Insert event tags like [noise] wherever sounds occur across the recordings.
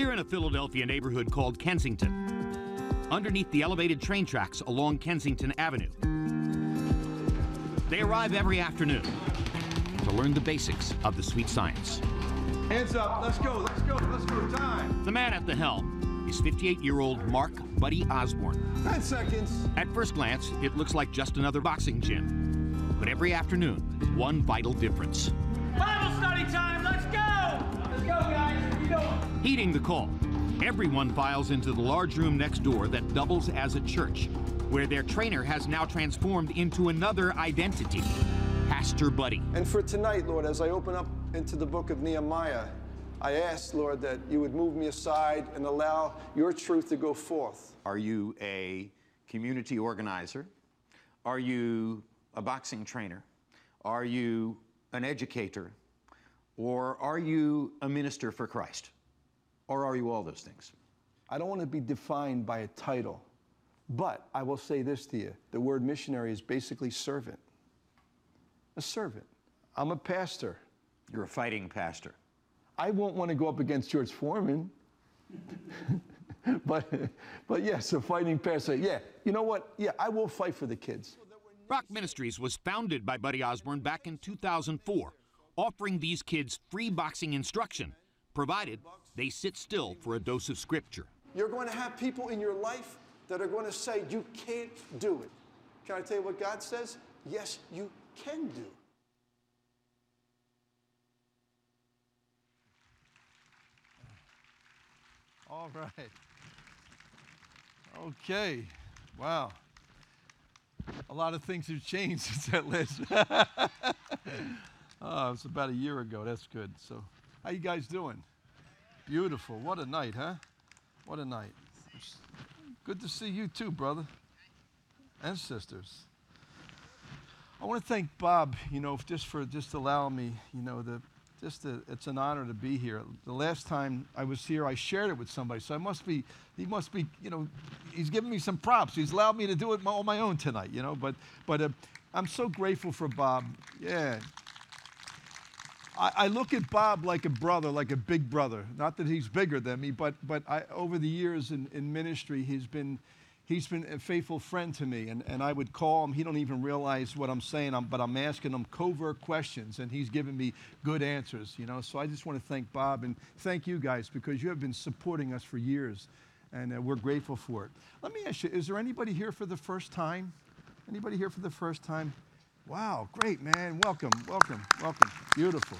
Here in a Philadelphia neighborhood called Kensington, underneath the elevated train tracks along Kensington Avenue. They arrive every afternoon to learn the basics of the sweet science. Hands up. Let's go. Let's go. Let's go. Time. The man at the helm is 58 year old Mark Buddy Osborn. 10 seconds. At first glance, it looks like just another boxing gym. But every afternoon, one vital difference. Heeding the call, everyone files into the large room next door that doubles as a church, where their trainer has now transformed into another identity Pastor Buddy. And for tonight, Lord, as I open up into the book of Nehemiah, I ask, Lord, that you would move me aside and allow your truth to go forth. Are you a community organizer? Are you a boxing trainer? Are you an educator? Or are you a minister for Christ? Or are you all those things? I don't want to be defined by a title, but I will say this to you the word missionary is basically servant. A servant. I'm a pastor. You're a fighting pastor. I won't want to go up against George Foreman. [laughs] but, but yes, a fighting pastor. Yeah, you know what? Yeah, I will fight for the kids. Rock Ministries was founded by Buddy Osborn back in 2004, offering these kids free boxing instruction, provided they sit still for a dose of scripture. You're going to have people in your life that are going to say, You can't do it. Can I tell you what God says? Yes, you can do. All right. Okay. Wow. A lot of things have changed [laughs] since that last. [laughs] oh, it's about a year ago. That's good. So, how you guys doing? Beautiful. What a night, huh? What a night. Good to see you too, brother and sisters. I want to thank Bob, you know, just for just allowing me, you know, the just a, it's an honor to be here. The last time I was here, I shared it with somebody, so I must be, he must be, you know, he's giving me some props. He's allowed me to do it on my own tonight, you know. But, but uh, I'm so grateful for Bob. Yeah. I, I look at Bob like a brother, like a big brother. Not that he's bigger than me, but, but I, over the years in, in ministry, he's been, he's been a faithful friend to me and, and i would call him. He don't even realize what i'm saying. I'm, but i'm asking him covert questions and he's giving me good answers you know? So i just want to thank bob and thank you guys because you have been supporting us for years and uh, we're grateful for it. Let me ask you is there anybody here for the first time? Anybody here for the first time wow great man welcome welcome welcome beautiful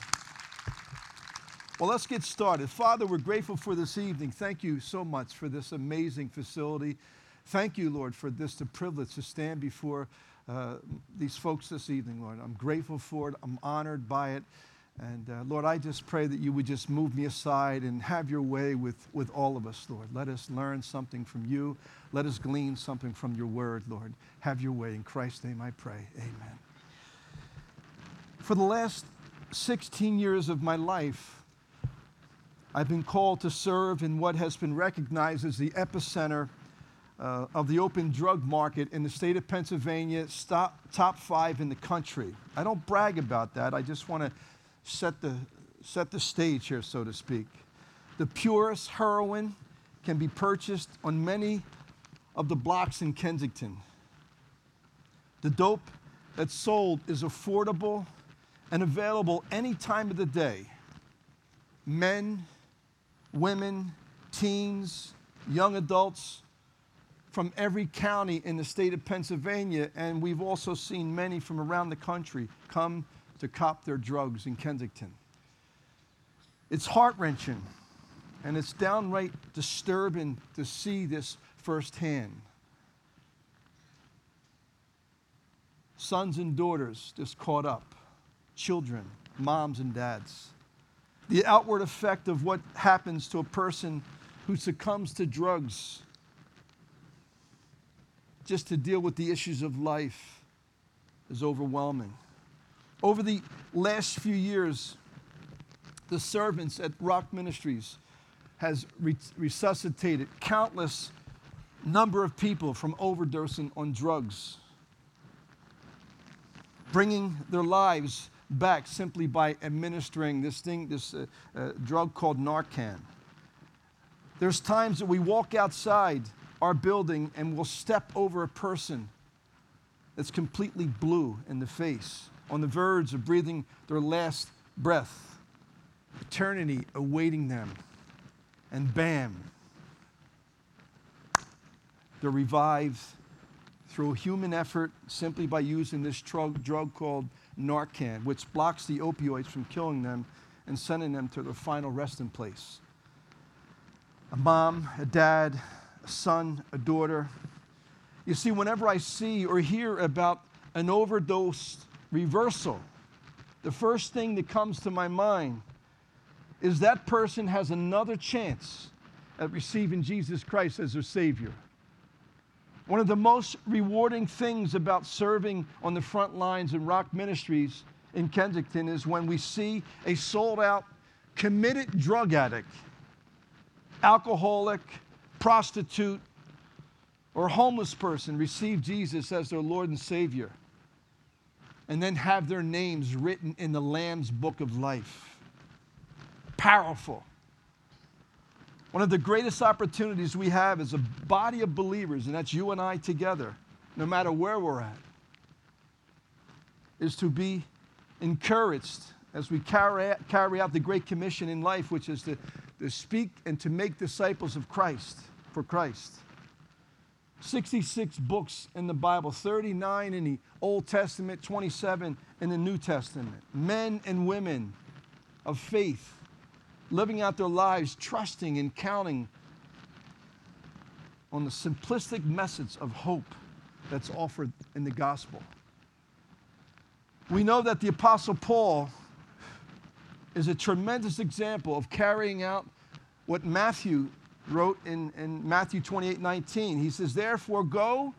well, let's get started. Father, we're grateful for this evening. Thank you so much for this amazing facility. Thank you, Lord, for this the privilege to stand before uh, these folks this evening, Lord. I'm grateful for it. I'm honored by it. And uh, Lord, I just pray that you would just move me aside and have your way with, with all of us, Lord. Let us learn something from you. Let us glean something from your word, Lord. Have your way. In Christ's name I pray. Amen. For the last 16 years of my life, I've been called to serve in what has been recognized as the epicenter uh, of the open drug market in the state of Pennsylvania, stop, top five in the country. I don't brag about that. I just want to set the, set the stage here, so to speak. The purest heroin can be purchased on many of the blocks in Kensington. The dope that's sold is affordable and available any time of the day. Men, women, teens, young adults, from every county in the state of Pennsylvania, and we've also seen many from around the country come to cop their drugs in Kensington. It's heart wrenching, and it's downright disturbing to see this firsthand. Sons and daughters just caught up, children, moms and dads. The outward effect of what happens to a person who succumbs to drugs just to deal with the issues of life is overwhelming. Over the last few years, the servants at Rock Ministries has resuscitated countless number of people from overdosing on drugs, bringing their lives back simply by administering this thing, this uh, uh, drug called Narcan. There's times that we walk outside our building and we'll step over a person that's completely blue in the face, on the verge of breathing their last breath, eternity awaiting them. And bam, they're revived through human effort simply by using this drug, drug called Narcan, which blocks the opioids from killing them and sending them to their final resting place. A mom, a dad, a son, a daughter. You see, whenever I see or hear about an overdose reversal, the first thing that comes to my mind is that person has another chance at receiving Jesus Christ as their Savior. One of the most rewarding things about serving on the front lines in Rock Ministries in Kensington is when we see a sold out, committed drug addict, alcoholic, prostitute, or homeless person receive Jesus as their Lord and Savior and then have their names written in the Lamb's book of life. Powerful. One of the greatest opportunities we have as a body of believers, and that's you and I together, no matter where we're at, is to be encouraged as we carry, carry out the Great Commission in life, which is to, to speak and to make disciples of Christ, for Christ. 66 books in the Bible, 39 in the Old Testament, 27 in the New Testament. Men and women of faith living out their lives trusting and counting on the simplistic message of hope that's offered in the gospel. We know that the Apostle Paul is a tremendous example of carrying out what Matthew wrote in, in Matthew 28 19. He says, Therefore, go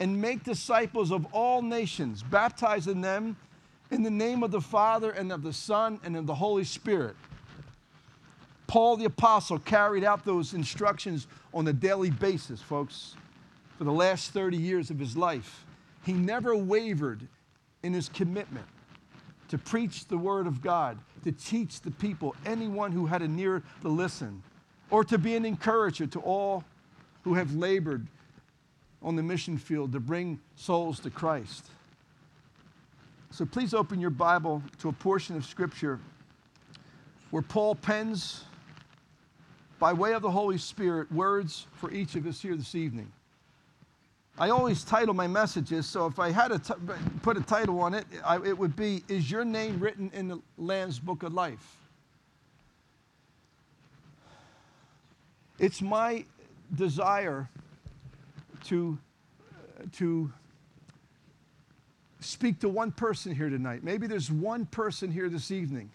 and make disciples of all nations, baptizing them in the name of the Father and of the Son and of the Holy Spirit Paul the Apostle carried out those instructions on a daily basis, folks, for the last 30 years of his life. He never wavered in his commitment to preach the Word of God, to teach the people, anyone who had an ear to listen, or to be an encourager to all who have labored on the mission field to bring souls to Christ. So please open your Bible to a portion of Scripture where Paul pens by way of the Holy Spirit, words for each of us here this evening. I always title my messages, so if I had to put a title on it, I, it would be Is Your Name Written in the Lamb's Book of Life? It's my desire to, to speak to one person here tonight. Maybe there's one person here this evening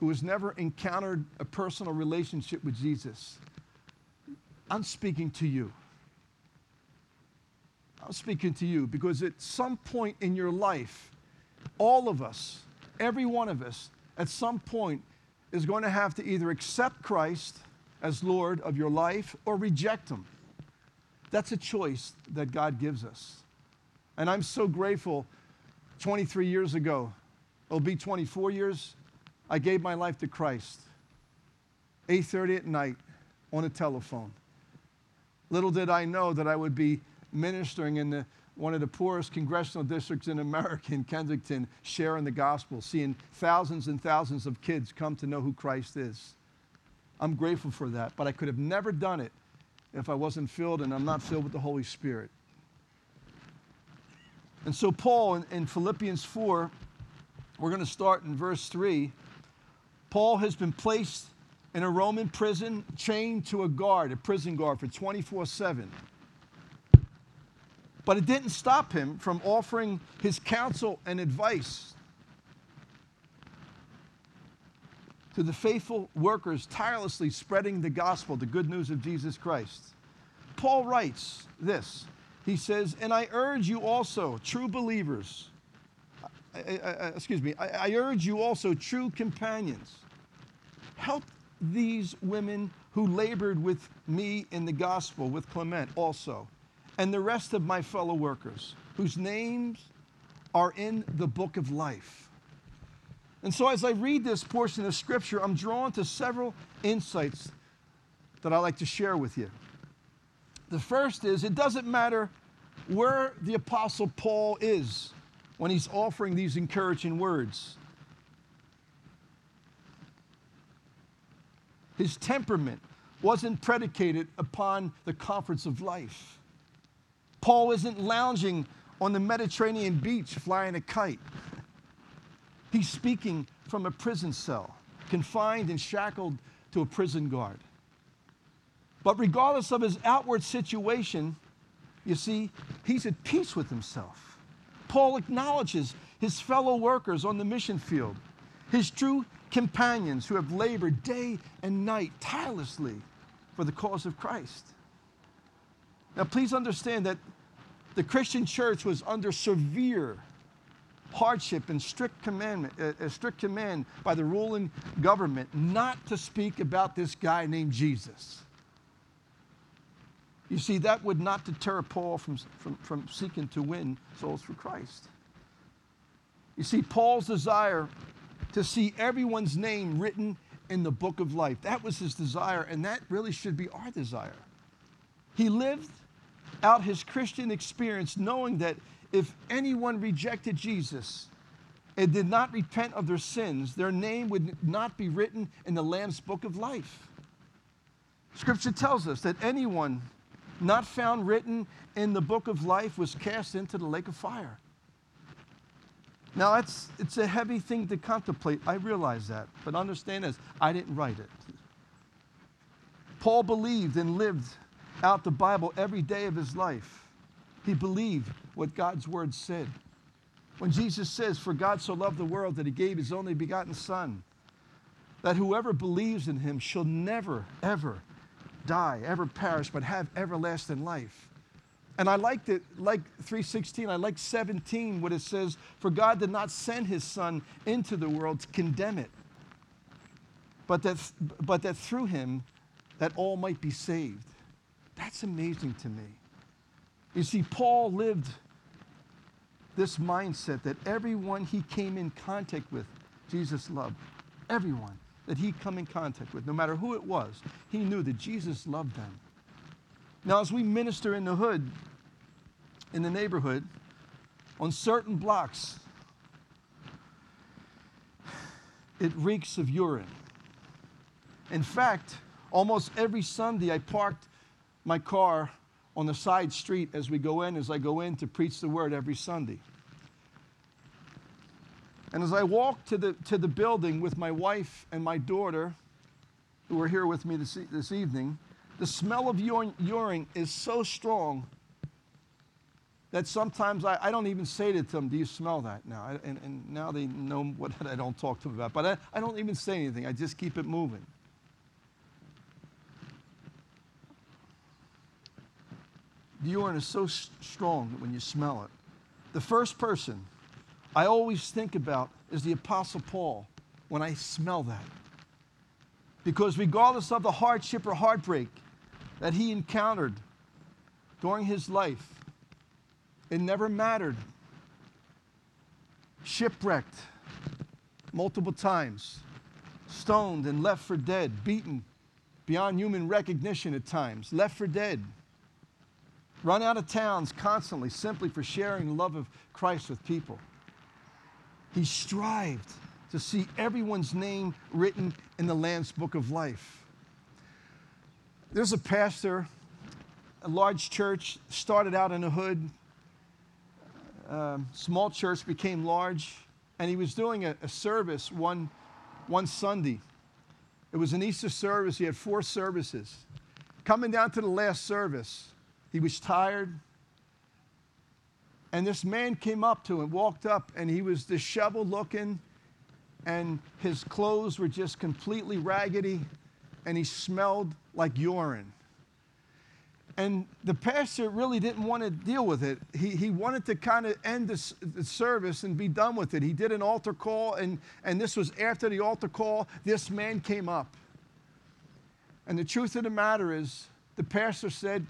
who has never encountered a personal relationship with Jesus, I'm speaking to you. I'm speaking to you because at some point in your life, all of us, every one of us, at some point is going to have to either accept Christ as Lord of your life or reject Him. That's a choice that God gives us. And I'm so grateful 23 years ago, it'll be 24 years, I gave my life to Christ. 8:30 at night on a telephone. Little did I know that I would be ministering in the, one of the poorest congressional districts in America, in Kensington, sharing the gospel, seeing thousands and thousands of kids come to know who Christ is. I'm grateful for that, but I could have never done it if I wasn't filled, and I'm not filled with the Holy Spirit. And so, Paul in, in Philippians 4, we're going to start in verse 3. Paul has been placed in a Roman prison, chained to a guard, a prison guard, for 24 7. But it didn't stop him from offering his counsel and advice to the faithful workers tirelessly spreading the gospel, the good news of Jesus Christ. Paul writes this He says, And I urge you also, true believers, excuse me, I, I urge you also, true companions, help these women who labored with me in the gospel, with Clement also, and the rest of my fellow workers, whose names are in the book of life. And so, as I read this portion of scripture, I'm drawn to several insights that I like to share with you. The first is it doesn't matter where the Apostle Paul is when he's offering these encouraging words. His temperament wasn't predicated upon the comforts of life. Paul isn't lounging on the Mediterranean beach flying a kite. He's speaking from a prison cell, confined and shackled to a prison guard. But regardless of his outward situation, you see, he's at peace with himself. Paul acknowledges his fellow workers on the mission field, his true companions who have labored day and night tirelessly for the cause of Christ. Now, please understand that the Christian church was under severe hardship and strict commandment, uh, a strict command by the ruling government not to speak about this guy named Jesus. You see, that would not deter Paul from, from, from seeking to win souls for Christ. You see, Paul's desire to see everyone's name written in the book of life, that was his desire, and that really should be our desire. He lived out his Christian experience knowing that if anyone rejected Jesus and did not repent of their sins, their name would not be written in the Lamb's book of life. Scripture tells us that anyone not found written in the book of life was cast into the lake of fire. Now, it's, it's a heavy thing to contemplate. I realize that. But understand this I didn't write it. Paul believed and lived out the Bible every day of his life. He believed what God's word said. When Jesus says, For God so loved the world that he gave his only begotten Son, that whoever believes in him shall never, ever die, ever perish, but have everlasting life. And I liked it, like 316, I like 17, what it says, For God did not send his Son into the world to condemn it, but that, but that through him that all might be saved. That's amazing to me. You see, Paul lived this mindset that everyone he came in contact with, Jesus loved. Everyone that he come in contact with, no matter who it was, he knew that Jesus loved them. Now, as we minister in the hood, in the neighborhood, on certain blocks, it reeks of urine. In fact, almost every Sunday I parked my car on the side street as we go in, as I go in to preach the word every Sunday. And as I walked to the, to the building with my wife and my daughter, who are here with me this, this evening, the smell of urine, is so strong that sometimes I, I, don't even say to them, Do you smell that now? I, and, and, now they know what I don't talk to them about. But I, I don't even say anything, I just keep it moving. The urine is so strong when you smell it, the first person I always think about is the Apostle Paul when I smell that. Because regardless of the hardship or heartbreak that he encountered during his life, it never mattered. Shipwrecked multiple times, stoned and left for dead, beaten beyond human recognition at times, left for dead, run out of towns constantly simply for sharing the love of Christ with people. He strived to see everyone's name written in the Lamb's book of life. There's a pastor, a large church, started out in a hood, um, small church became large, and he was doing a, a service one, one Sunday. It was an Easter service, he had four services. Coming down to the last service, he was tired, and this man came up to him, walked up, and he was disheveled looking, and his clothes were just completely raggedy, and he smelled like urine. And the pastor really didn't want to deal with it. He, he wanted to kind of end this, the service and be done with it. He did an altar call, and, and this was after the altar call. This man came up. And the truth of the matter is, the pastor said,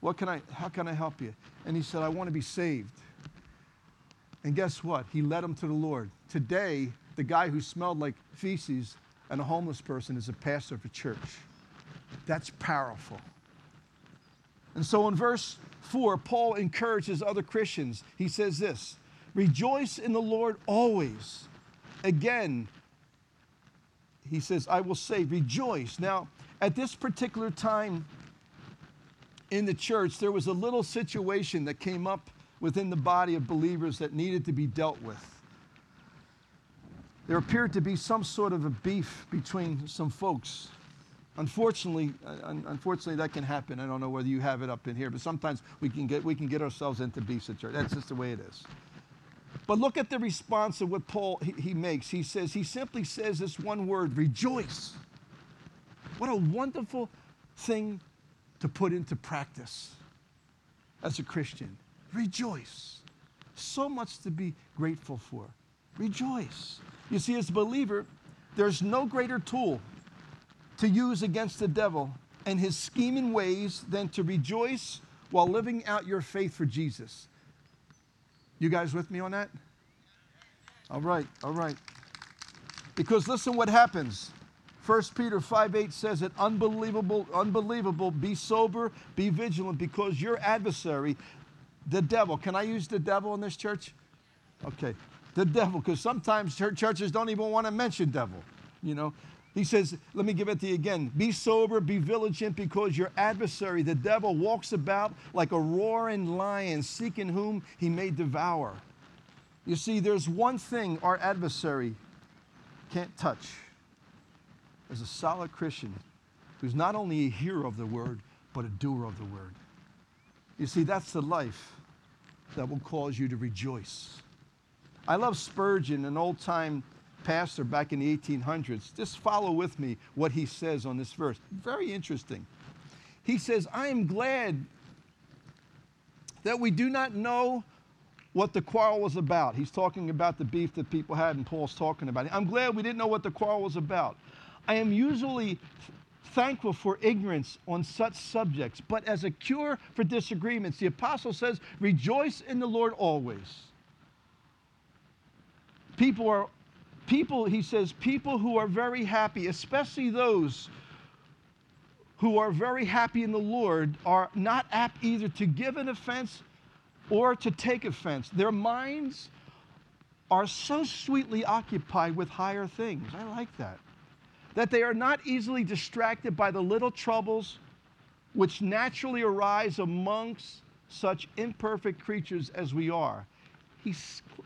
what can I, how can I help you? And he said, I want to be saved. And guess what? He led him to the Lord. Today, the guy who smelled like feces and a homeless person is a pastor of a church. That's powerful. And so in verse 4, Paul encourages other Christians. He says this Rejoice in the Lord always. Again, he says, I will say, rejoice. Now, at this particular time in the church, there was a little situation that came up within the body of believers that needed to be dealt with. There appeared to be some sort of a beef between some folks. Unfortunately, uh, unfortunately, that can happen. I don't know whether you have it up in here, but sometimes we can get, we can get ourselves into beefs at church. That's just the way it is. But look at the response of what Paul he, he makes. He says, he simply says this one word, rejoice. What a wonderful thing to put into practice as a Christian. Rejoice. So much to be grateful for. Rejoice. You see, as a believer, there's no greater tool to use against the devil and his scheming ways than to rejoice while living out your faith for Jesus. You guys with me on that? All right, all right. Because listen what happens. 1 Peter 5 8 says it unbelievable, unbelievable, be sober, be vigilant, because your adversary, the devil, can I use the devil in this church? Okay, the devil, because sometimes churches don't even want to mention devil, you know. He says, let me give it to you again. Be sober, be vigilant, because your adversary, the devil, walks about like a roaring lion, seeking whom he may devour. You see, there's one thing our adversary can't touch. As a solid Christian who's not only a hearer of the word, but a doer of the word. You see, that's the life that will cause you to rejoice. I love Spurgeon, an old time pastor back in the 1800s. Just follow with me what he says on this verse. Very interesting. He says, I am glad that we do not know what the quarrel was about. He's talking about the beef that people had, and Paul's talking about it. I'm glad we didn't know what the quarrel was about. I am usually thankful for ignorance on such subjects, but as a cure for disagreements, the apostle says, Rejoice in the Lord always. People are people, he says, people who are very happy, especially those who are very happy in the Lord, are not apt either to give an offense or to take offense. Their minds are so sweetly occupied with higher things. I like that. That they are not easily distracted by the little troubles which naturally arise amongst such imperfect creatures as we are. He,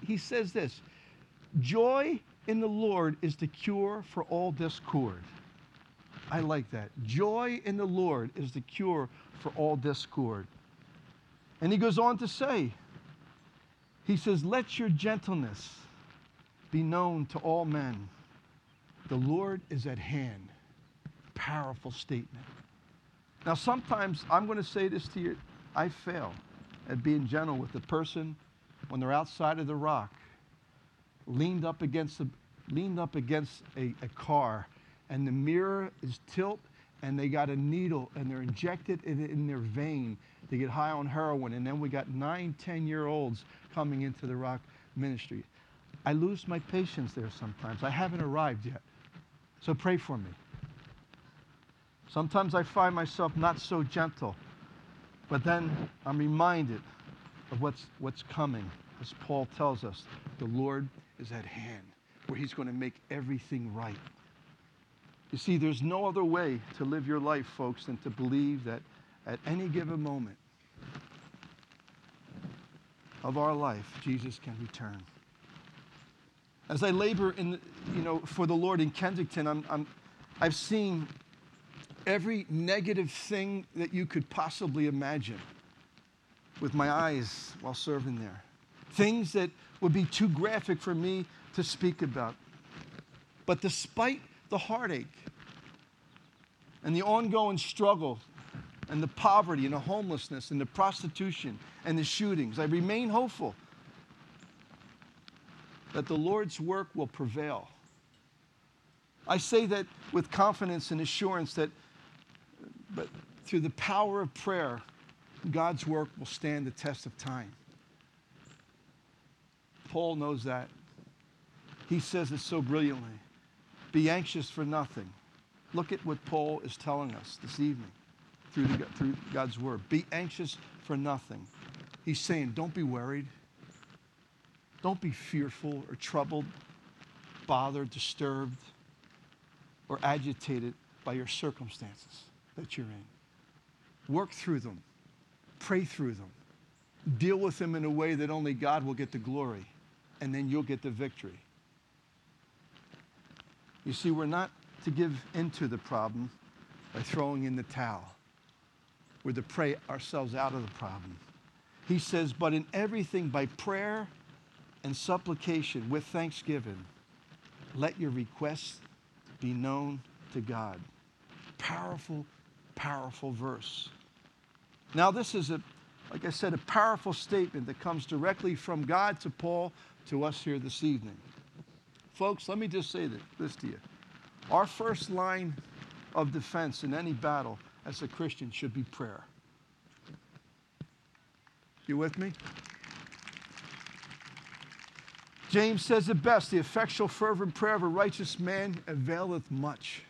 he says this joy in the Lord is the cure for all discord. I like that. Joy in the Lord is the cure for all discord. And he goes on to say, he says, Let your gentleness be known to all men. The Lord is at hand. Powerful statement. Now, sometimes I'm going to say this to you I fail at being gentle with the person when they're outside of the rock leaned up against, a, leaned up against a, a car, and the mirror is tilt, and they got a needle, and they're injected in, in their vein. They get high on heroin, and then we got nine, 10 year olds coming into the rock ministry. I lose my patience there sometimes. I haven't arrived yet. So pray for me. Sometimes I find myself not so gentle, but then I'm reminded of what's, what's coming. As Paul tells us, the Lord is at hand, where He's going to make everything right. You see, there's no other way to live your life, folks, than to believe that at any given moment of our life, Jesus can return. As I labor in, you know, for the Lord in Kensington, I'm, I'm, I've seen every negative thing that you could possibly imagine with my eyes while serving there. Things that would be too graphic for me to speak about. But despite the heartache and the ongoing struggle and the poverty and the homelessness and the prostitution and the shootings, I remain hopeful that the Lord's work will prevail. I say that with confidence and assurance that but through the power of prayer, God's work will stand the test of time. Paul knows that. He says it so brilliantly. Be anxious for nothing, Look at what Paul is telling us this evening through, the, through God's word. Be anxious for nothing. He's saying, don't be worried. Don't be fearful or troubled, bothered, disturbed, or agitated by your circumstances that you're in. Work through them, pray through them, deal with them in a way that only God will get the glory, and then you'll get the victory. You see, we're not to give into the problem by throwing in the towel. We're to pray ourselves out of the problem. He says, but in everything by prayer and supplication with thanksgiving, let your requests be known to God. Powerful, powerful verse. Now, this is a, like I said, a powerful statement that comes directly from God to Paul to us here this evening. Folks, let me just say this, to you. Our first line of defense in any battle as a Christian should be prayer. You with me? James says it best the effectual, fervent prayer of a righteous man availeth much.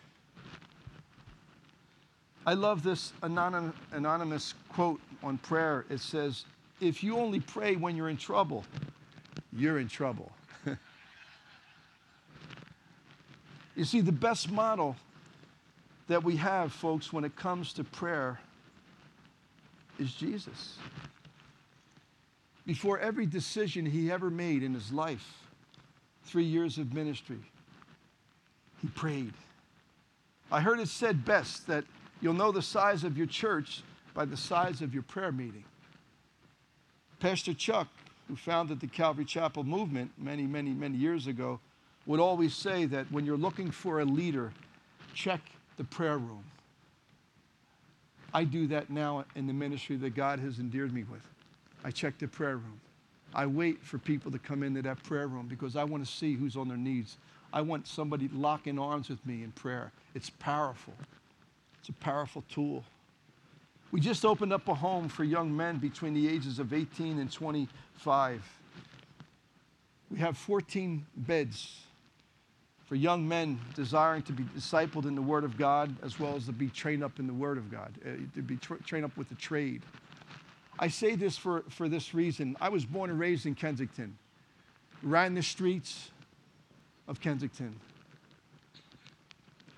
I love this anonymous quote on prayer. It says, If you only pray when you're in trouble, you're in trouble. [laughs] you see, the best model that we have, folks, when it comes to prayer is Jesus before every decision he ever made in his life, three years of ministry, he prayed. I heard it said best that you'll know the size of your church by the size of your prayer meeting. Pastor Chuck, who founded the Calvary Chapel movement many, many, many years ago, would always say that when you're looking for a leader, check the prayer room. I do that now in the ministry that God has endeared me with. I check the prayer room. I wait for people to come into that prayer room because I want to see who's on their knees. I want somebody locking arms with me in prayer. It's powerful. It's a powerful tool. We just opened up a home for young men between the ages of 18 and 25. We have 14 beds for young men desiring to be discipled in the Word of God as well as to be trained up in the Word of God, uh, to be tra- trained up with the trade. I say this for, for this reason. I was born and raised in Kensington, ran the streets of Kensington.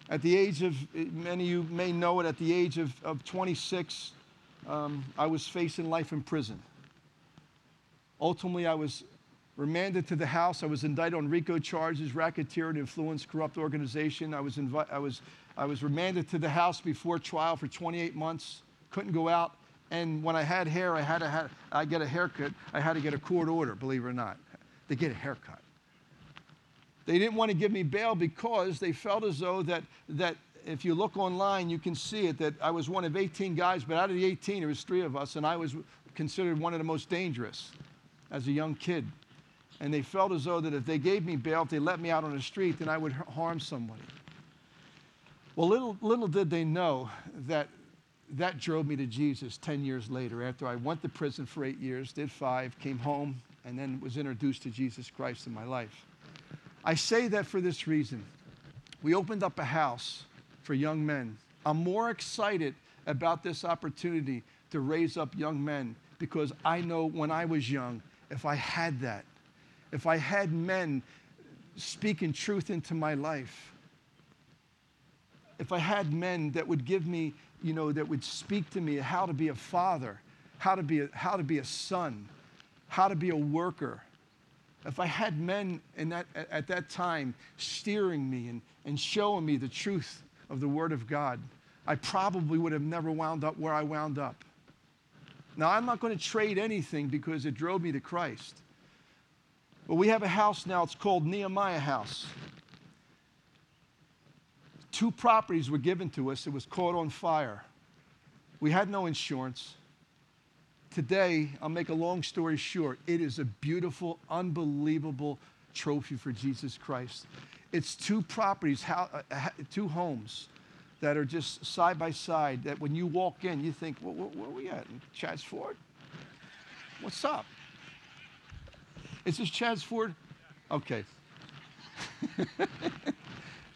At the age of, many of you may know it, at the age of, of 26, um, I was facing life in prison. Ultimately, I was remanded to the house. I was indicted on RICO charges, racketeer and influence, corrupt organization. I was, invi- I, was, I was remanded to the house before trial for 28 months. Couldn't go out. And when I had hair, I had to have, I get a haircut. I had to get a court order, believe it or not, to get a haircut. They didn't want to give me bail because they felt as though that, that if you look online, you can see it, that I was one of 18 guys, but out of the 18, there was three of us, and I was considered one of the most dangerous as a young kid. And they felt as though that if they gave me bail, if they let me out on the street, then I would harm somebody. Well, little, little did they know that that drove me to Jesus 10 years later after I went to prison for eight years, did five, came home, and then was introduced to Jesus Christ in my life. I say that for this reason. We opened up a house for young men. I'm more excited about this opportunity to raise up young men because I know when I was young, if I had that, if I had men speaking truth into my life, if I had men that would give me you know, that would speak to me how to be a father, how to be a, how to be a son, how to be a worker. If I had men in that, at that time steering me and, and showing me the truth of the Word of God, I probably would have never wound up where I wound up. Now, I'm not going to trade anything because it drove me to Christ. But we have a house now, it's called Nehemiah House two properties were given to us. It was caught on fire. We had no insurance. Today, I'll make a long story short, it is a beautiful, unbelievable trophy for Jesus Christ. It's two properties, uh, two homes that are just side by side that when you walk in, you think, well, where, are we at? Chadds Ford? What's up? Is this Chadds Ford? Okay. [laughs]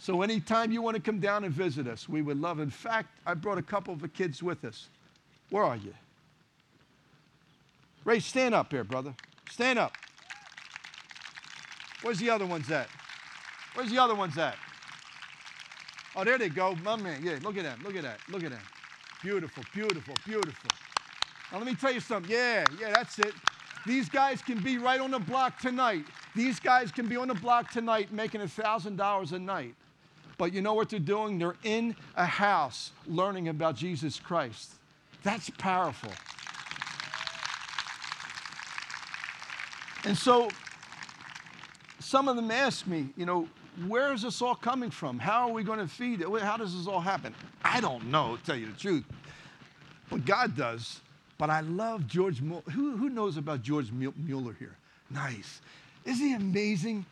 So anytime you want to come down and visit us, we would love. In fact, I brought a couple of the kids with us. Where are you? Ray, stand up here, brother. Stand up. Where's the other ones at? Where's the other ones at? Oh, there they go. My man. Yeah, look at them. Look at that. Look at them. Beautiful, beautiful, beautiful. Now, let me tell you something. Yeah, yeah, that's it. These guys can be right on the block tonight. These guys can be on the block tonight making $1,000 a night. But you know what they're doing? They're in a house learning about Jesus Christ. That's powerful. And so some of them ask me, you know, where is this all coming from? How are we going to feed it? How does this all happen? I don't know, to tell you the truth. But God does. But I love George Mueller. Who, who knows about George Mueller here? Nice. Isn't he amazing?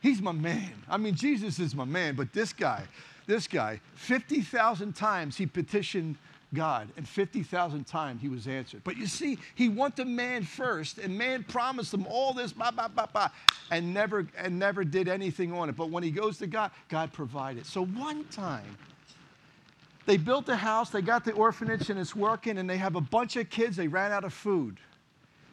He's my man. I mean, Jesus is my man, but this guy, this guy, 50,000 times he petitioned God, and 50,000 times he was answered. But you see, he wanted man first, and man promised him all this, blah, blah, blah, blah, and never, and never did anything on it. But when he goes to God, God provided. So one time, they built a house, they got the orphanage, and it's working, and they have a bunch of kids. They ran out of food.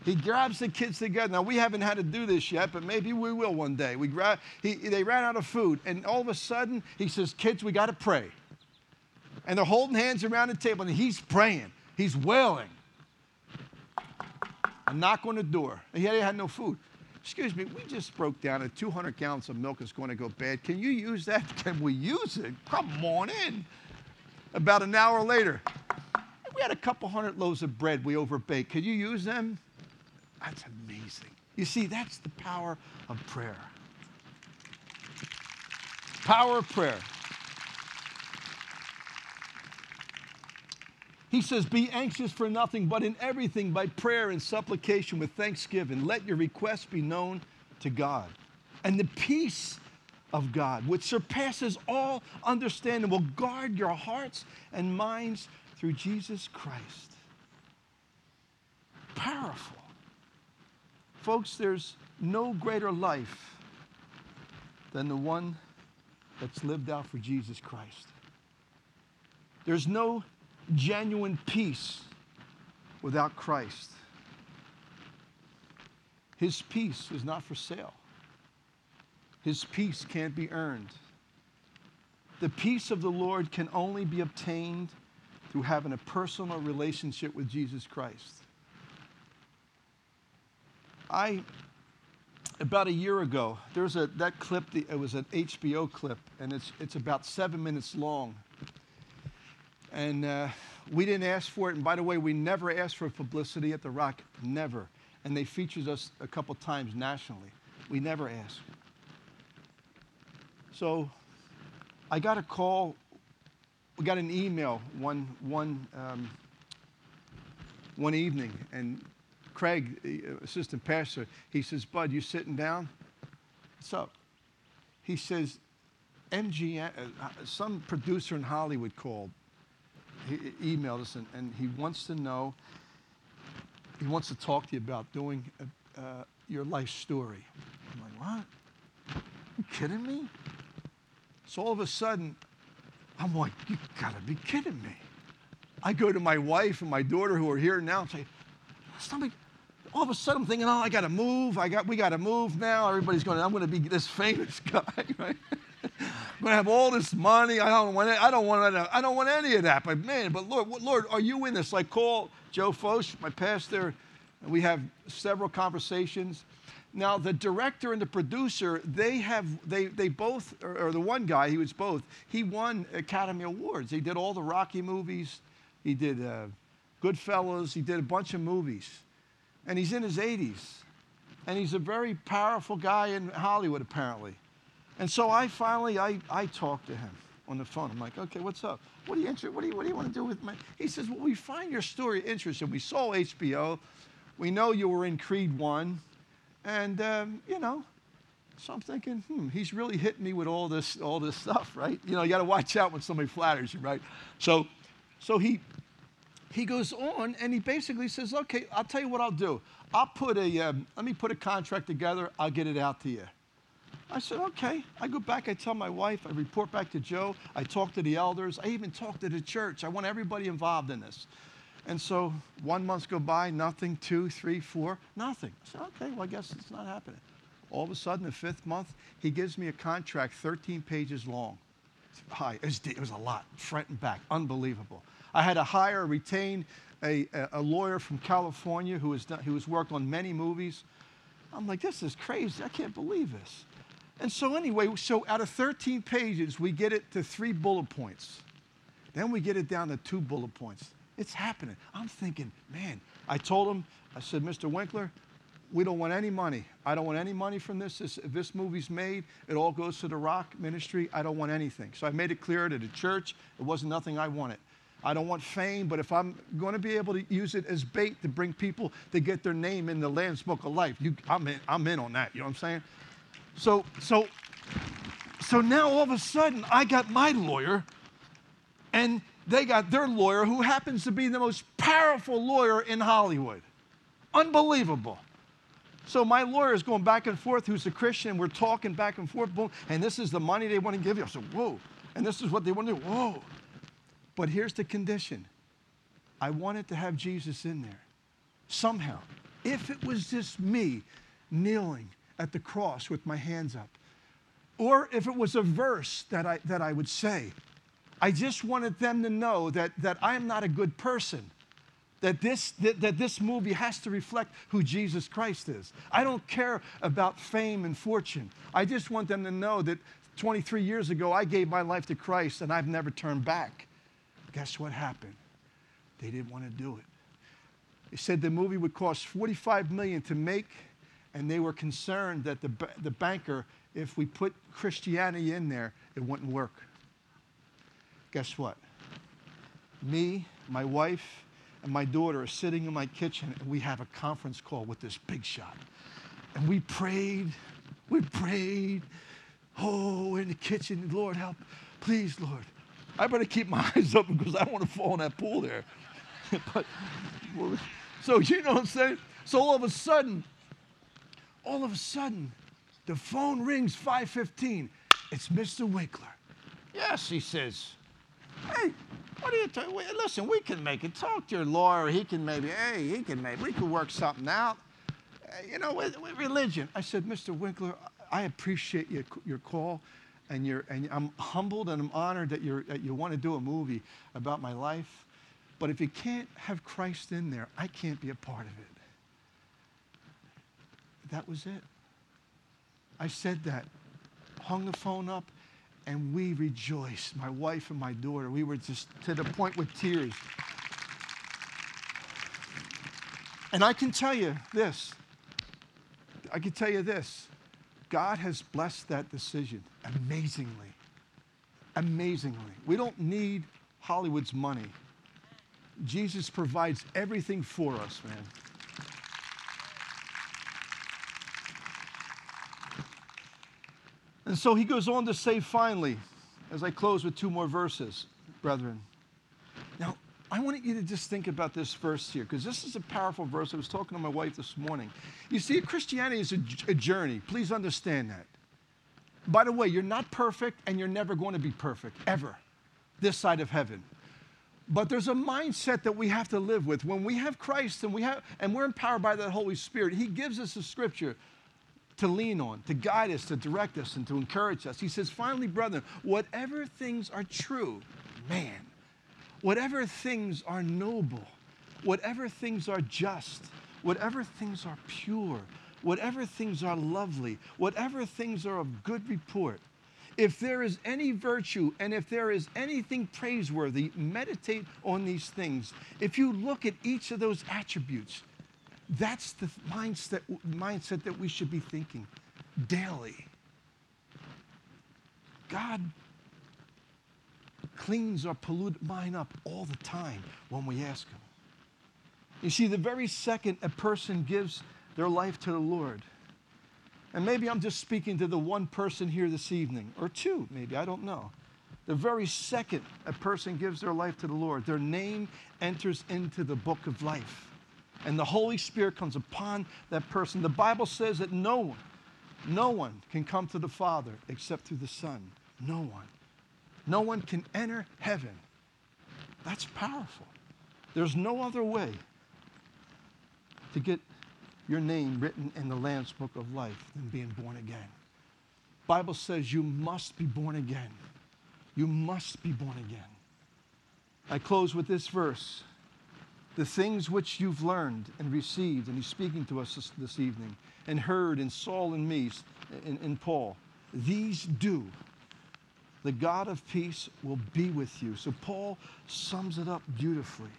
He grabs the kids together. Now, we haven't had to do this yet, but maybe we will one day. We grab, he, they ran out of food, and all of a sudden, he says, Kids, we got to pray. And they're holding hands around the table, and he's praying. He's wailing. A knock on the door. He had no food. Excuse me, we just broke down and 200 gallons of milk is going to go bad. Can you use that? [laughs] Can we use it? Come on in. About an hour later, we had a couple hundred loaves of bread we overbaked. Can you use them? That's amazing. You see, that's the power of prayer. Power of prayer. He says, Be anxious for nothing, but in everything by prayer and supplication with thanksgiving. Let your requests be known to God. And the peace of God, which surpasses all understanding, will guard your hearts and minds through Jesus Christ. Powerful. Folks, there's no greater life than the one that's lived out for Jesus Christ. There's no genuine peace without Christ. His peace is not for sale. His peace can't be earned. The peace of the Lord can only be obtained through having a personal relationship with Jesus Christ. I, about a year ago, there's a, that clip, it was an HBO clip, and it's, it's about seven minutes long. And uh, we didn't ask for it. And by the way, we never asked for publicity at The Rock, never. And they featured us a couple times nationally. We never asked. So I got a call, we got an email one, one, um, one evening, and Craig, assistant pastor, he says, Bud, you sitting down? What's up? He says, MGM, uh, some producer in Hollywood called, he emailed us, and, and he wants to know, he wants to talk to you about doing uh, uh your life story. I'm like, what? You kidding me? So all of a sudden, I'm like, you gotta be kidding me. I go to my wife and my daughter who are here now and say, somebody, all of a sudden I'm thinking, oh, I gotta move. I got, we gotta move now. Everybody's going, I'm gonna be this famous [laughs] guy, right? I'm gonna have all this money. I don't want. I don't want. I don't want any of that. But man, but Lord, Lord, are you in this? Like call Joe Focht, my pastor, and we have several conversations. Now, the director and the producer, they have, they, they both, or, or, the one guy, he was both, he won Academy Awards. He did all the Rocky movies, he did uh, Goodfellas, he did a bunch of movies. And he's in his 80s. And he's a very powerful guy in Hollywood, apparently. And so I finally, I, I talked to him on the phone. I'm like, okay, what's up? What do you, what do you, what do you want to do with my? He says, well, we find your story interesting. We saw HBO. We know you were in Creed 1. And, um, you know, so I'm thinking, hmm, he's really hitting me with all this, all this stuff, right? You know, you got to watch out when somebody flatters you, right? So, so he, he goes on and he basically says, okay, I'll tell you what I'll do. I'll put a, um, let me put a contract together. I'll get it out to you. I said, okay. I go back, I tell my wife, I report back to Joe, I talk to the elders, I even talk to the church. I want everybody involved in this. And so one month go by, nothing, two, three, four, nothing. I said, okay, well, I guess it's not happening. All of a sudden, the fifth month, he gives me a contract 13 pages long. Hi, it was, it was a lot, front and back, unbelievable. I had to hire, retain a, a lawyer from California who has, done, who has worked on many movies. I'm like, this is crazy. I can't believe this. And so, anyway, so out of 13 pages, we get it to three bullet points. Then we get it down to two bullet points. It's happening. I'm thinking, man, I told him, I said, Mr. Winkler, we don't want any money. I don't want any money from this. this. If this movie's made, it all goes to the rock ministry. I don't want anything. So I made it clear to the church it wasn't nothing I wanted. I don't want fame, but if I'm going to be able to use it as bait to bring people to get their name in the Lamb's of Life, you, I'm, in, I'm in on that. You know what I'm saying? So, so, so now all of a sudden, I got my lawyer, and they got their lawyer, who happens to be the most powerful lawyer in Hollywood. Unbelievable. So my lawyer is going back and forth, who's a Christian, we're talking back and forth, boom, and this is the money they want to give you. I said, whoa. And this is what they want to do. Whoa. But here's the condition I wanted to have Jesus in there somehow. If it was just me kneeling at the cross with my hands up, or if it was a verse that I, that I would say, I just wanted them to know that, that I'm not a good person. That this, that, that this movie has to reflect who Jesus Christ is. I don't care about fame and fortune. I just want them to know that 23 years ago, I gave my life to Christ and I've never turned back. Guess what happened? They didn't want to do it. They said the movie would cost 45 million to make, and they were concerned that the, the banker, if we put Christianity in there, it wouldn't work. Guess what? Me, my wife, and my daughter are sitting in my kitchen, and we have a conference call with this big shot. And we prayed, we prayed. Oh, in the kitchen, Lord, help. Please, Lord, I better keep my [laughs] eyes open because I don't want to fall in that pool there. [laughs] but, so you know what I'm saying? So all of a sudden, all of a sudden, the phone rings 515. It's Mr. Winkler. Yes, he says. Hey, what are you talking? Listen, we can make it. Talk to your lawyer. He can maybe, hey, he can maybe, we can work something out. Uh, you know, with, with religion. I said, Mr. Winkler, I appreciate your, your call and, you're, and I'm humbled and I'm honored that, you're, that you want to do a movie about my life. But if you can't have Christ in there, I can't be a part of it. That was it. I said that, hung the phone up, and we rejoiced. My wife and my daughter, we were just to the point with tears. And I can tell you this I can tell you this God has blessed that decision amazingly. Amazingly. We don't need Hollywood's money. Jesus provides everything for us, man. And so he goes on to say finally, as I close with two more verses, brethren. I want you to just think about this verse here, because this is a powerful verse. I was talking to my wife this morning. You see, Christianity is a, a journey. Please understand that. By the way, you're not perfect, and you're never going to be perfect, ever, this side of heaven. But there's a mindset that we have to live with. When we have Christ and, we have, and we're empowered by the Holy Spirit, He gives us a scripture to lean on, to guide us, to direct us, and to encourage us. He says, finally, brethren, whatever things are true, man, whatever things are noble, whatever things are just, whatever things are pure, whatever things are lovely, whatever things are of good report, if there is any virtue and if there is anything praiseworthy, meditate on these things. If you look at each of those attributes, that's the mindset, mindset that we should be thinking daily. God cleans our polluted mind up all the time when we ask Him. You see, the very second a person gives their life to the Lord, and maybe I'm just speaking to the one person here this evening, or two, maybe, I don't know. The very second a person gives their life to the Lord, their name enters into the book of life and the Holy Spirit comes upon that person. The Bible says that no one, No one can come to the Father except through the Son. No one. No one can enter heaven. That's powerful. There's no other way to get your name written in the Lamb's book of life than being born again. Bible says you must be born again. You must be born again. I close with this verse. The things which you've learned and received, and he's speaking to us this, this evening, and heard in Saul and me, in, in Paul, these do. The God of peace will be with you. So Paul sums it up beautifully.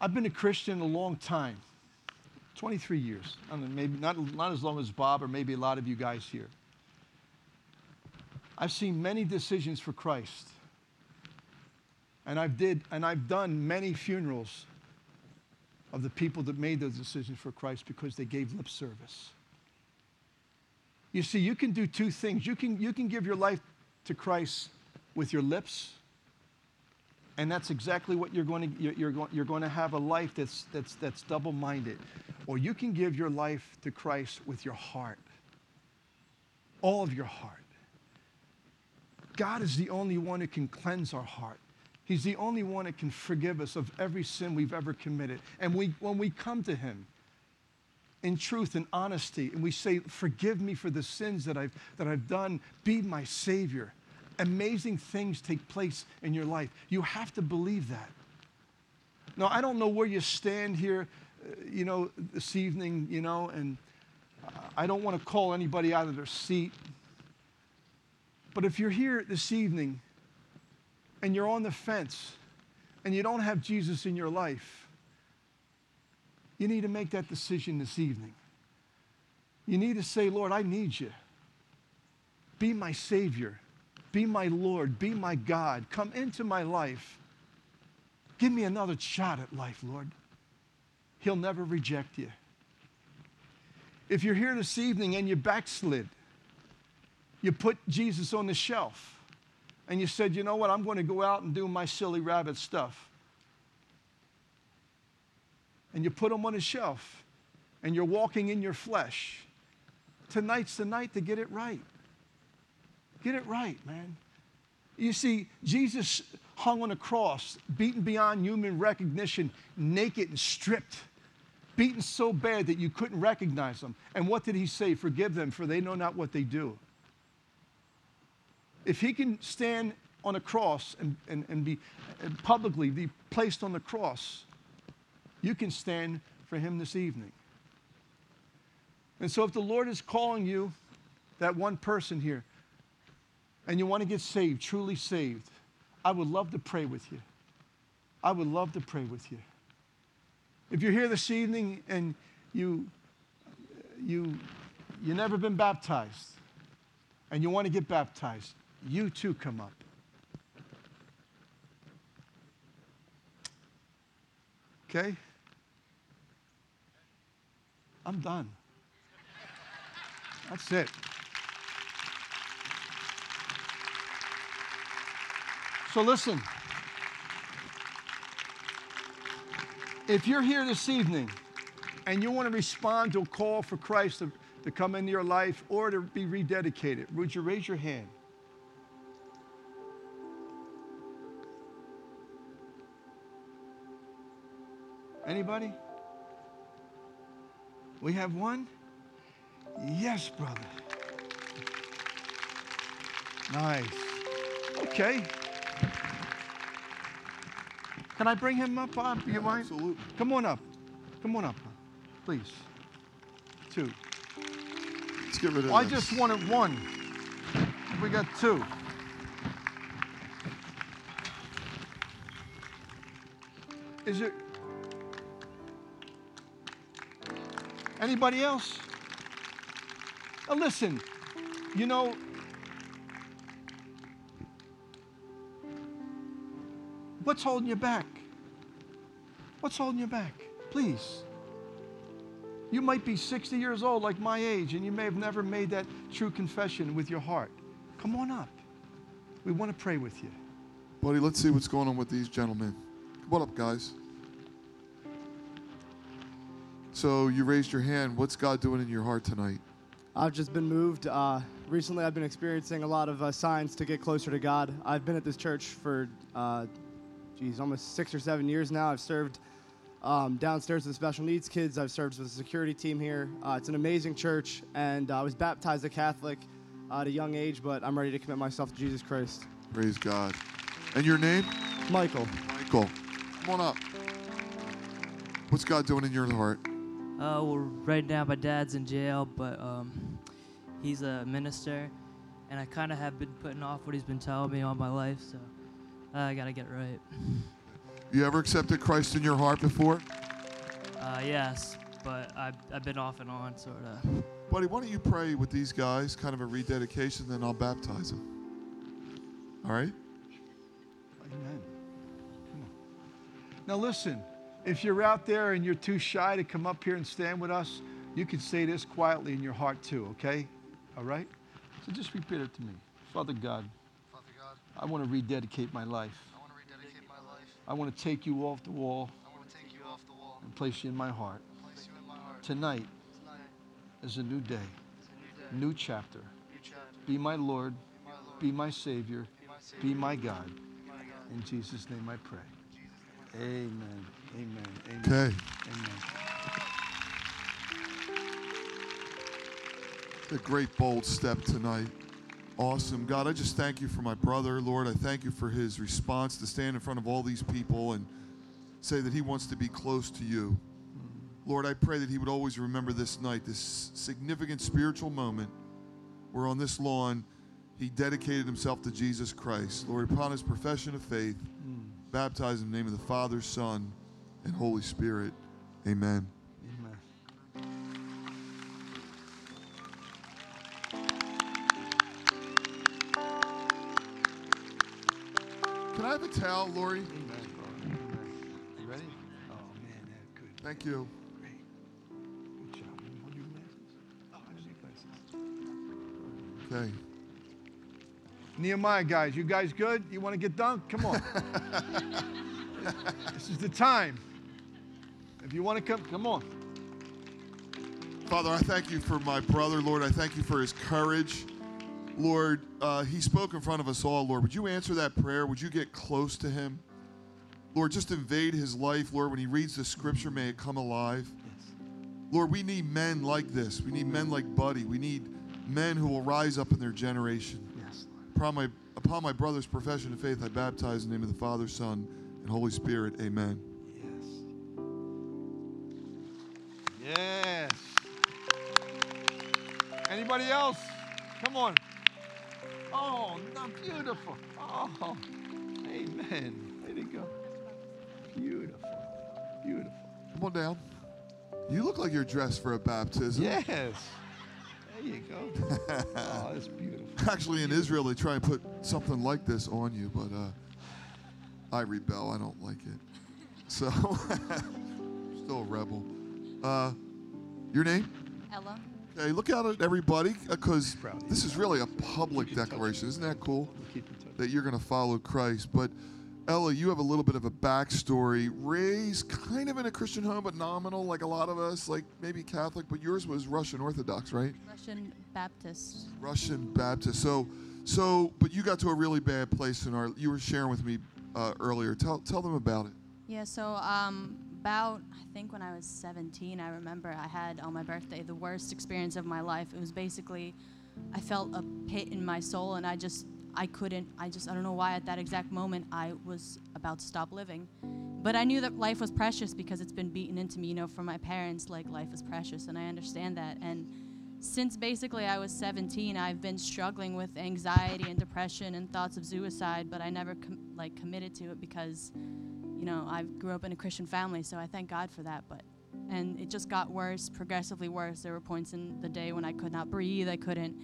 I've been a Christian a long time 23 years. I know, maybe not, not as long as Bob or maybe a lot of you guys here. I've seen many decisions for Christ. And I've did and I've done many funerals of the people that made those decisions for Christ because they gave lip service. You see, you can do two things. You can, you can give your life to Christ with your lips, and that's exactly what you're going to, you're, going, you're going to have a life that's, that's, that's double minded. Or you can give your life to Christ with your heart, all of your heart. God is the only one who can cleanse our heart. He's the only one that can forgive us of every sin we've ever committed. And we, when we come to Him in truth and honesty, and we say, Forgive me for the sins that I've, that I've done, be my Savior, amazing things take place in your life. You have to believe that. Now, I don't know where you stand here, uh, you know, this evening, you know, and I don't want to call anybody out of their seat. But if you're here this evening and you're on the fence and you don't have Jesus in your life, you need to make that decision this evening. You need to say, Lord, I need you. Be my Savior. Be my Lord. Be my God. Come into my life. Give me another shot at life, Lord. He'll never reject you. If you're here this evening and you backslid, you put Jesus on the shelf and you said, you know what, I'm going to go out and do my silly rabbit stuff. And you put them on a shelf and you're walking in your flesh. Tonight's the night to get it right. Get it right, man. You see, Jesus hung on a cross, beaten beyond human recognition, naked and stripped, beaten so bad that you couldn't recognize him. And what did he say? Forgive them, for they know not what they do if he can stand on a cross and, and, and be and publicly be placed on the cross, you can stand for him this evening. And so if the Lord is calling you, that one person here, and you want to get saved, truly saved, I would love to pray with you. I would love to pray with you. If you're here this evening and you you you never been baptized and you want to get baptized, you too come up. Okay? I'm done. That's it. So listen. If you're here this evening and you want to respond to a call for Christ to, to come into your life or to be rededicated, would you raise your hand? Anybody? We have one? Yes, brother. Nice. Okay. Can I bring him up, Bob? You mind? Absolutely. Come on up. Come on up, please. Two. Let's get rid of I this. just wanted one. We got two. Is it anybody else? Now listen, you know, what's holding you back? What's holding you back? Please. You might be 60 years old, like my age, and you may have never made that true confession with your heart. Come on up. We want to pray with you. Buddy, let's see what's going on with these gentlemen. On up, guys. So you raised your hand. What's God doing in your heart tonight? I've just been moved. Uh, recently, I've been experiencing a lot of uh, signs to get closer to God. I've been at this church for, uh, geez, almost six or seven years now. I've served um, downstairs with special needs kids. I've served with the security team here. Uh, it's an amazing church, and I was baptized a Catholic uh, at a young age, but I'm ready to commit myself to Jesus Christ. Praise God. And your name? Michael. Michael. Come on up. What's God doing in your heart? Uh, well, right now my dad's in jail, but um, he's a minister, and I kind of have been putting off what he's been telling me all my life, so uh, I gotta get right. You ever accepted Christ in your heart before? Uh, yes, but I've, I've been off and on, sort of. Buddy, why don't you pray with these guys, kind of a rededication, then I'll baptize them. All right? Amen. Come on. Now listen, if you're out there and you're too shy to come up here and stand with us, you can say this quietly in your heart too, okay? All right? So just repeat it to me. Father God, Father God, I want to rededicate my life. I want to rededicate my life. I want to take you off the wall I want to take you off the wall and place you in my heart. place you in my heart. Tonight Tonight is a new day, a new day, new chapter. new chapter. Be my Lord, Be my Lord, be my Savior, be my Savior, be my God. be my God. In Jesus' name I pray. In Jesus' name Amen. Amen. Amen. Okay. Amen. A great bold step tonight. Awesome. God, I just thank you for my brother, Lord. I thank you for his response to stand in front of all these people and say that he wants to be close to you. Lord, I pray that he would always remember this night, this significant spiritual moment where on this lawn he dedicated himself to Jesus Christ. Lord, upon his profession of faith, mm. baptize in the name of the Father, Son, and Holy Spirit. Amen. Amen. Can I have a towel, Lori? Amen. Amen. You ready? Oh man, that good. Thank you. Great. Good job. You want your glasses? Oh, I. Okay. Nehemiah guys, you guys good? You want to get dunked? Come on. [laughs] this is the time. If you want to come, come on. Father, I thank you for my brother, Lord. I thank you for his courage. Lord, uh, he spoke in front of us all, Lord. Would you answer that prayer? Would you get close to him? Lord, just invade his life, Lord. When he reads the scripture, may it come alive. Lord, we need men like this. We need men like Buddy. We need men who will rise up in their generation. Yes. Upon my, upon my brother's profession of faith, I baptize in the name of the Father, Son, and Holy Spirit. Amen. Yes. Anybody else? Come on. Oh, not beautiful. Oh, amen. Way to go. Beautiful. Beautiful. Come on down. You look like you're dressed for a baptism. Yes. There you go. [laughs] oh, that's beautiful. Actually, in Israel, they try and put something like this on you, but uh, I rebel. I don't like it. So, [laughs] still a rebel. Uh, your name? Ella. Okay, look out at everybody because Proud of you. this is really a public Keep in touch. declaration. Isn't that cool? We'll keep in touch. That you're going to follow Christ. But Ella, you have a little bit of a backstory. Raised kind of in a Christian home, but nominal, like a lot of us, like maybe Catholic, but yours was Russian Orthodox, right? Russian Baptist. Russian Baptist. So, so, but you got to a really bad place in our. You were sharing with me uh, earlier. Tell tell them about it. Yeah, so um, about, I think when I was 17, I remember I had on my birthday the worst experience of my life. It was basically, I felt a pit in my soul and I just, I couldn't, I just, I don't know why at that exact moment I was about to stop living. But I knew that life was precious because it's been beaten into me, you know, from my parents, like life is precious, and I understand that. And since basically I was 17, I've been struggling with anxiety and depression and thoughts of suicide, but I never com- like committed to it because, you know, I grew up in a Christian family, so I thank God for that. But and it just got worse, progressively worse. There were points in the day when I could not breathe, I couldn't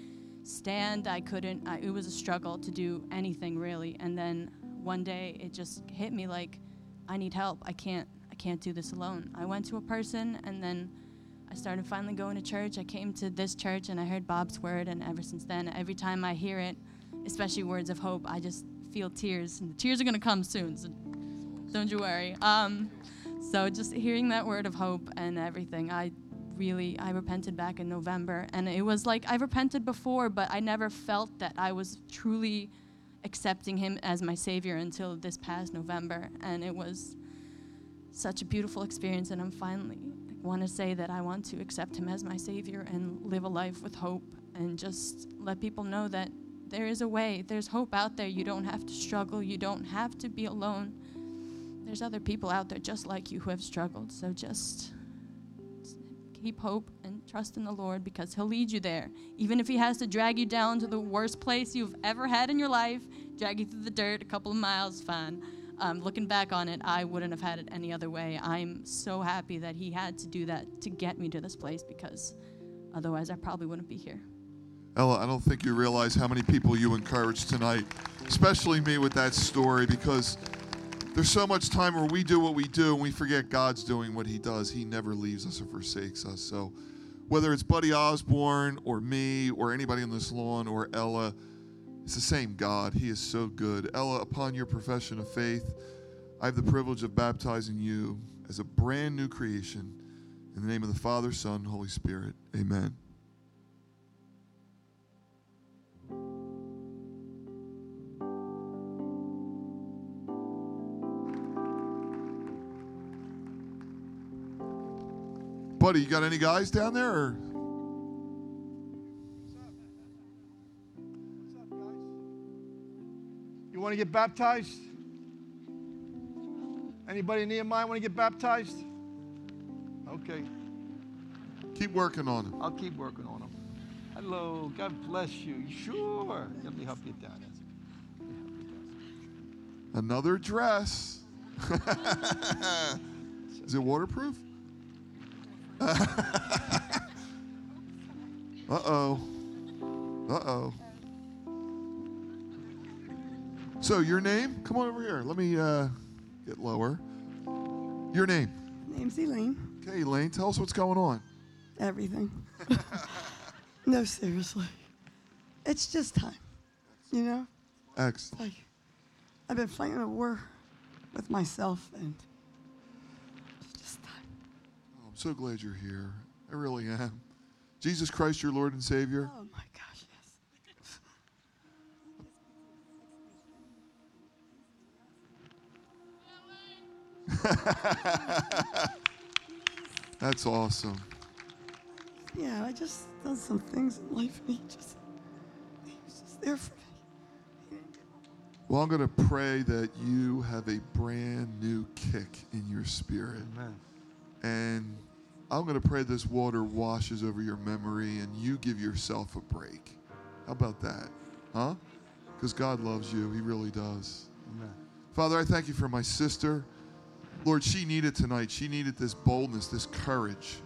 stand, I couldn't. I, it was a struggle to do anything really. And then one day it just hit me like, I need help. I can't. I can't do this alone. I went to a person, and then I started finally going to church. I came to this church and I heard Bob's word, and ever since then, every time I hear it, especially words of hope, I just feel tears. And the tears are gonna come soon, so don't you worry. Um, So just hearing that word of hope and everything, I really I repented back in November and it was like I repented before, but I never felt that I was truly accepting him as my savior until this past November and it was such a beautiful experience and I'm finally want to say that I want to accept him as my savior and live a life with hope and just let people know that there is a way. There's hope out there. You don't have to struggle. You don't have to be alone. There's other people out there just like you who have struggled. So just keep hope and trust in the Lord because He'll lead you there. Even if He has to drag you down to the worst place you've ever had in your life, drag you through the dirt a couple of miles, fine um, looking back on it, I wouldn't have had it any other way. I'm so happy that he had to do that to get me to this place because otherwise I probably wouldn't be here. Ella, I don't think you realize how many people you encouraged tonight, especially me with that story, because there's so much time where we do what we do and we forget God's doing what He does. He never leaves us or forsakes us. So, whether it's Buddy Osborn or me or anybody on this lawn or Ella, it's the same God. He is so good. Ella, upon your profession of faith, I have the privilege of baptizing you as a brand new creation. In the name of the Father, Son, Holy Spirit. Amen. Buddy, you got any guys down there? Or? You want to get baptized? Anybody in Nehemiah want to get baptized? Okay. Keep working on them. I'll keep working on them. Hello. God bless you. Sure. Let me help you down. There. Another dress. [laughs] Is it waterproof? Uh oh. Uh oh. So, your name? Come on over here. Let me uh, get lower. Your name? Name's Elaine. Okay, Elaine, tell us what's going on. Everything. [laughs] no, seriously. It's just time. You know? Excellent. Like, I've been fighting a war with myself, and it's just time. Oh, I'm so glad you're here. I really am. Jesus Christ, your Lord and Savior. Oh, my gosh, yes. [laughs] That's awesome. Yeah, I just done some things in life, and he just he was just there for me. Well, I'm going to pray that you have a brand new kick in your spirit. Amen. And I'm going to pray this water washes over your memory and you give yourself a break. How about that? Huh? Because God loves you. He really does. Amen. Father, I thank you for my sister. Lord, she needed tonight. She needed this boldness, this courage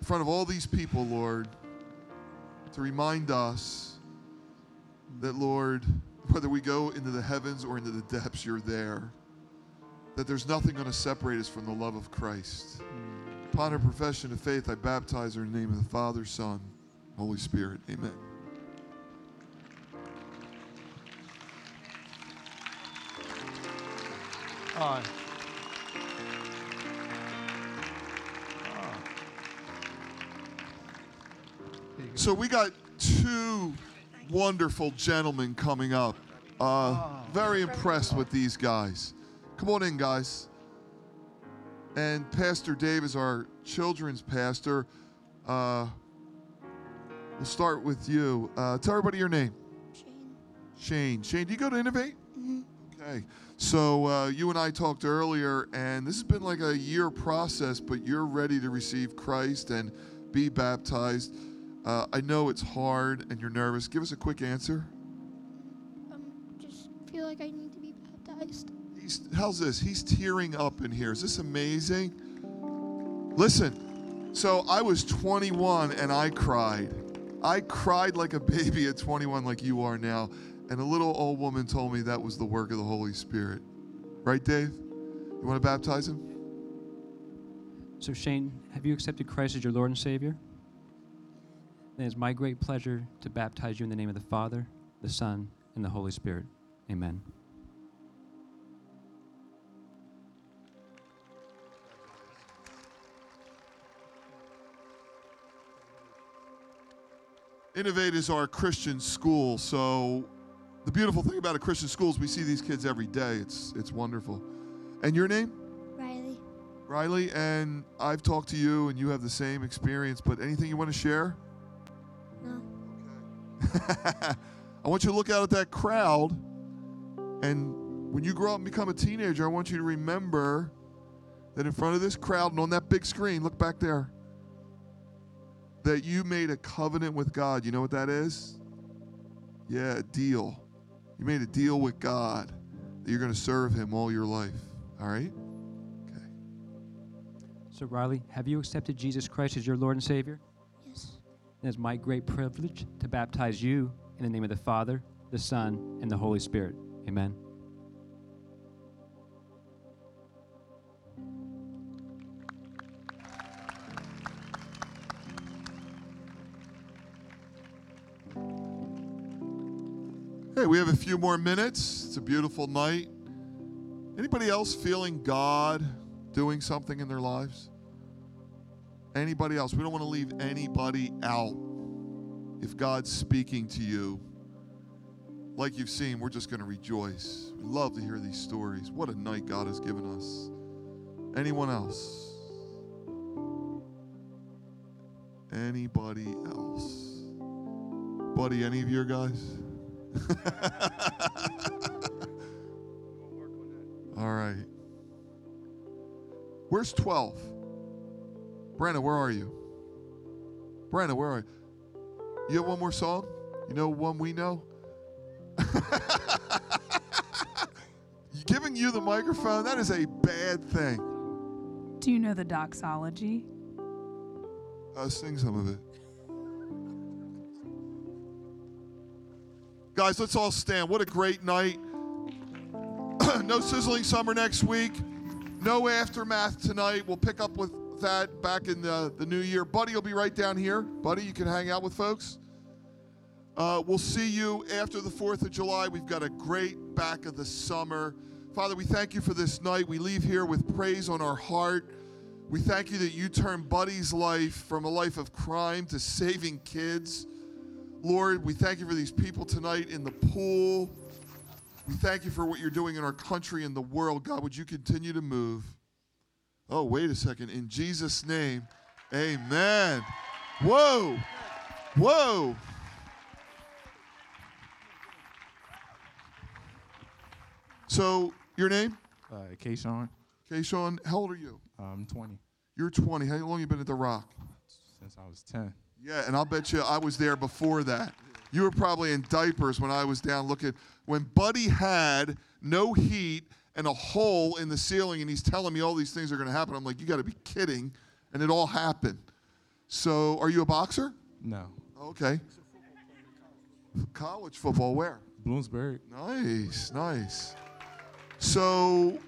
in front of all these people, Lord, to remind us that, Lord, whether we go into the heavens or into the depths, you're there. That there's nothing going to separate us from the love of Christ. Upon her profession of faith, I baptize her in the name of the Father, Son, Holy Spirit. Amen. All right. So we got two wonderful gentlemen coming up. Uh, very impressed with these guys. Come on in, guys. And Pastor Dave is our children's pastor. Uh, we'll start with you. Uh, tell everybody your name. Shane. Shane. Shane, do you go to Innovate? Mm-hmm. Okay. So uh, you and I talked earlier, and this has been like a year process, but you're ready to receive Christ and be baptized. Uh, I know it's hard and you're nervous. Give us a quick answer. Um, just feel like I need to be baptized. He's, how's this? He's tearing up in here. Is this amazing? Listen, so I was 21 and I cried. I cried like a baby at 21, like you are now. And a little old woman told me that was the work of the Holy Spirit. Right, Dave? You want to baptize him? So, Shane, have you accepted Christ as your Lord and Savior? Then It is my great pleasure to baptize you in the name of the Father, the Son, and the Holy Spirit. Amen. Innovate is our Christian school. So the beautiful thing about a Christian school is we see these kids every day. It's it's wonderful. And your name? Riley. Riley, and I've talked to you and you have the same experience, but anything you want to share? No. Okay. [laughs] I want you to look out at that crowd and when you grow up and become a teenager, I want you to remember that in front of this crowd and on that big screen, look back there, that you made a covenant with God. You know what that is? Yeah, a deal. You made a deal with God that you're going to serve Him all your life. All right? Okay. So, Riley, have you accepted Jesus Christ as your Lord and Savior? Yes. It is my great privilege to baptize you in the name of the Father, the Son, and the Holy Spirit. Amen. We have a few more minutes. It's a beautiful night. Anybody else feeling God doing something in their lives? Anybody else? We don't want to leave anybody out. If God's speaking to you, like you've seen, we're just going to rejoice. We love to hear these stories. What a night God has given us. Anyone else? Anybody else? Buddy, any of your guys? [laughs] All right. Where's 12? Brandon, where are you? Brandon, where are you? You have one more song? You know one we know? [laughs] Giving you the microphone, that is a bad thing. Do you know the doxology? Uh, sing some of it. Guys, let's all stand. What a great night. [clears throat] no sizzling summer next week. No aftermath tonight. We'll pick up with that back in the, the new year. Buddy will be right down here. Buddy, you can hang out with folks. Uh, we'll see you after the 4th of July. We've got a great back of the summer. Father, we thank you for this night. We leave here with praise on our heart. We thank you that you turned Buddy's life from a life of crime to saving kids. Lord, we thank you for these people tonight in the pool. We thank you for what you're doing in our country and the world. God, would you continue to move? Oh, wait a second. In Jesus' name, amen. Whoa. Whoa. So, your name? Uh, Kayshawn. Kayshawn, how old are you? I'm 20. You're 20. How long you been at The Rock? Since I was 10. Yeah, and I'll bet you I was there before that. You were probably in diapers when I was down looking. When Buddy had no heat and a hole in the ceiling, and he's telling me all these things are going to happen, I'm like, you got to be kidding. And it all happened. So, are you a boxer? No. Okay. College football, where? Bloomsburg. Nice, nice. So,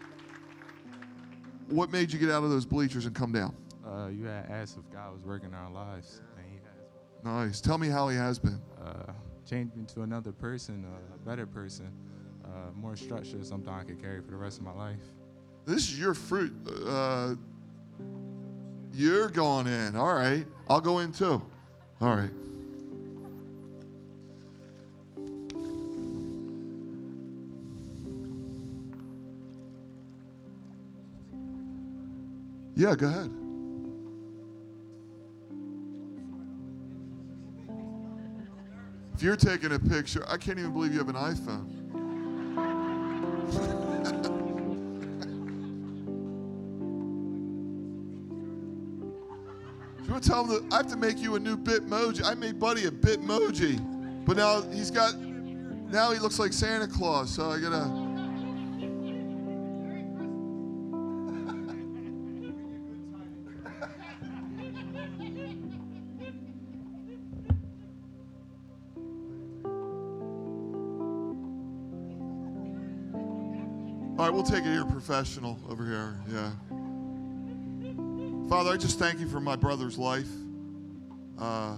what made you get out of those bleachers and come down? Uh, you had asked if God was working in our lives, and He has. Nice. Tell me how he has been. Uh, changed me to another person, a better person, uh, more structure, something I could carry for the rest of my life. This is your fruit. Uh, you're going in. All right. I'll go in too. All right. Yeah, go ahead. If you're taking a picture, I can't even believe you have an iPhone. You want to tell him that I have to make you a new Bitmoji? I made Buddy a Bitmoji, but now he's got, now he looks like Santa Claus, so I gotta. We'll take it here professional over here. Yeah. Father, I just thank you for my brother's life. Uh,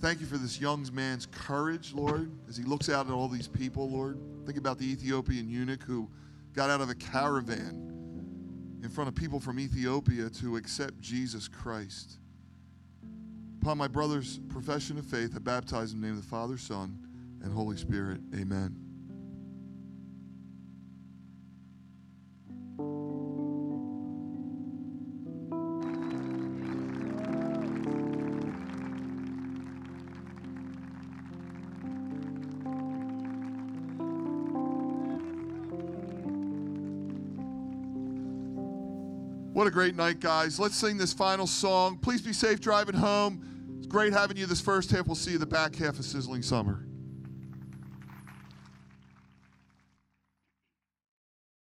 thank you for this young man's courage, Lord, as he looks out at all these people, Lord. Think about the Ethiopian eunuch who got out of a caravan in front of people from Ethiopia to accept Jesus Christ. Upon my brother's profession of faith, I baptize him in the name of the Father, Son, and Holy Spirit. Amen. Great night, guys. Let's sing this final song. Please be safe driving home. It's great having you this first half. We'll see you the back half of Sizzling Summer.